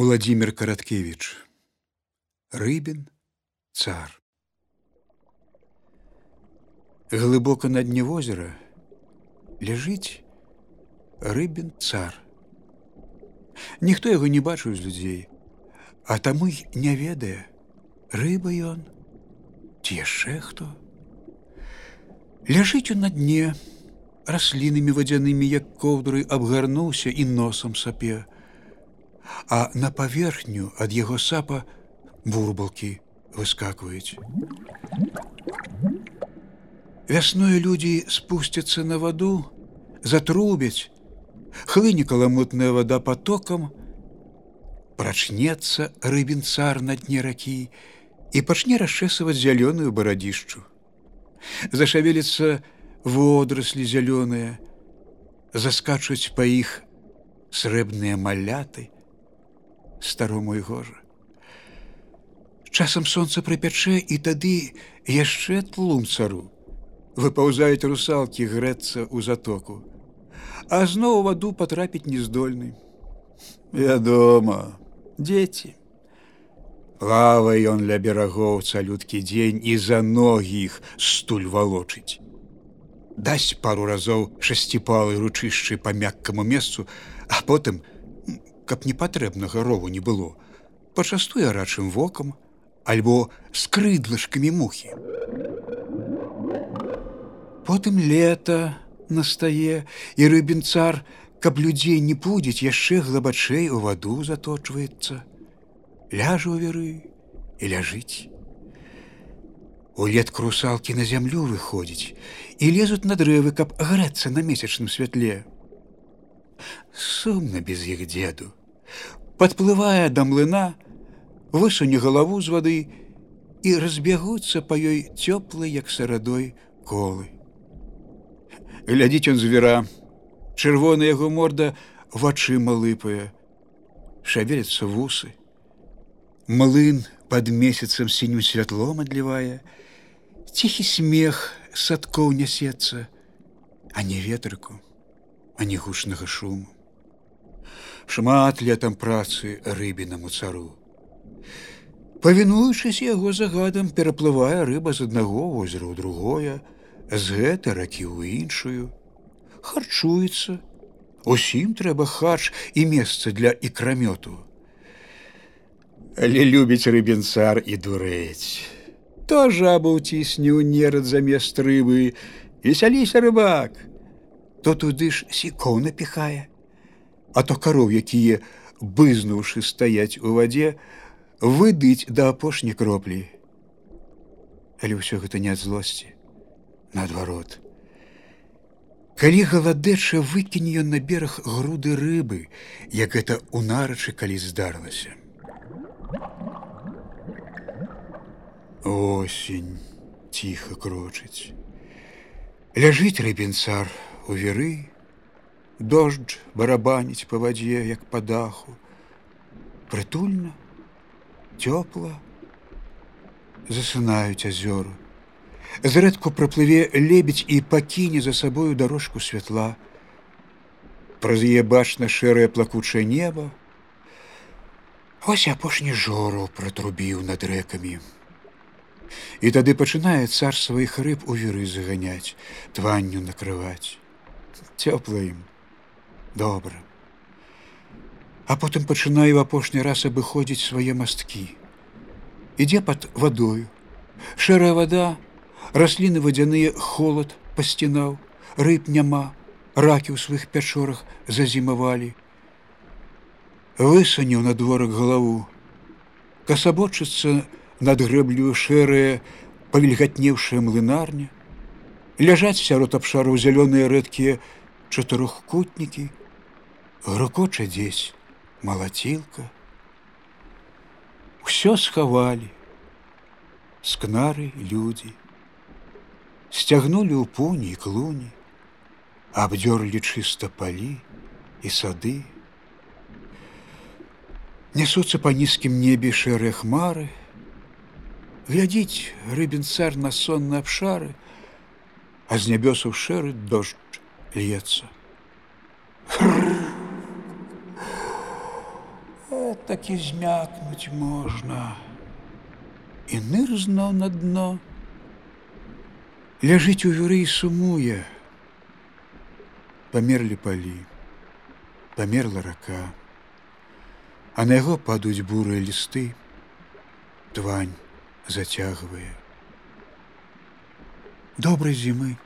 Владимир Караткевич. Рыбин цар. Глыбока на дне возера ляжыць рыбін цар. Ніхто яго не бачыў з людзей, а таму й не ведае, рыба ён ці яшчэ хто. Ляжыць у на дне, раслінамі вадзянымі, як коўдры абгарнуўся і носам сапе, а на паверхню ад яго сапа бурбалкі выскакваюць. Вясною людзі спусцяцца на ваду, затрубяць, хлыне каламутная вада потокам, прачнецца рыбін цар на дне ракі і пачне расчэсваць зялёную барадзішчу. Зашавеліцца водраслі зялёныя, заскачуць па іх срэбныя маляты, старому і гожа. Часам сонца прыпячэ і тады яшчэ тлум цару. Выпаўзаюць русалкі грэцца ў затоку, а зноў ваду патрапіць нездольны. Вядома, дзеці. Плавае ён ля берагоў цалюткі дзень і за ногі іх стуль валочыць. Дасць пару разоў шасціпалы ручышчы па мяккаму месцу, а потым, каб непатрэбнага рову не было, пачастуе рачым вокам альбо з крыдлышкамі мухі. Потым лета настае і рыбін цар, каб людзей не пудзіць яшчэ глыбачэй у ваду заточваецца, ляжа ў веры і ляжыць. Улетку русалкі на зямлю выходзіць і лезуць на дрэвы, каб грэцца на месячным святле. Сумна без іх дзеду подплывая да млына, высуне галаву з вады і разбягуцца па ёй цёплы, як сарадой колы. Глядзіць он звера, чырвона яго морда вачыма лыпае, шавелятся вусы. Млын под месяцем сіню святлом адлівае, ціхі смех садкоў нясецца, а не ветрыку, а не гучнага шуму шмат летам працы рыбінаму цару. Павінуючыся яго загадам пераплывае рыба з аднаго возера ў другое, з гэта ракі ў іншую, харчуецца, Усім трэба харч і месца для ікрамёту. Але любіць рыбін цар і дурэць. То жаба ўцісне ў нерад замест рыбы, весяліся рыбак, то туды ж сікоў напіхае а то кароў, якія, бызнуўшы стаяць у вадзе, выдыць да апошняй кроплі. Але ўсё гэта не ад злосці, наадварот. Калі галадэча выкіне ён на бераг груды рыбы, як гэта ў нарачы калі здарылася. Осень ціха крочыць. Ляжыць рыбін цар у веры, Дождж барабаніць па вадзе, як па даху. Прытульна, цёпла, засынаюць азёру. Зрэдку праплыве лебедь і пакіне за сабою дорожку святла. Праз яе бачна шэрае плакучае неба. Вось апошні жору пратрубіў над рэкамі. І тады пачынае цар сваіх рыб у веры заганяць, тванню накрываць. Цёпла ім добра. А потым пачынаю в апошні раз абыходзіць свае масткі. Ідзе пад вадою. Шэрая вода, расліны вадзяныя холод пасцінаў, рыб няма, ракі ў сваіх пячорах зазімавалі. Высаніў на дворак галаву. Касабочыцца над грэблю шэрая, павільгатнеўшая млынарня. Ляжаць сярод абшараў зялёныя рэдкія чатырохкутнікі, грукоча дзесь малацілка. Усё схавалі, скнары людзі, сцягнулі ў пуні і клуні, абдзёрлі чыста палі і сады. Несуцца па нізкім небе шэрыя хмары, глядзіць рыбін цар на сонны абшары, а з нябёсаў шэры дождж льецца. такі змякнуць можна. І ныр зноў на дно. Ляжыць у вюры і сумуе. Памерлі палі, памерла рака, а на яго падуць бурыя лісты, твань зацягвае. Добрай зімы,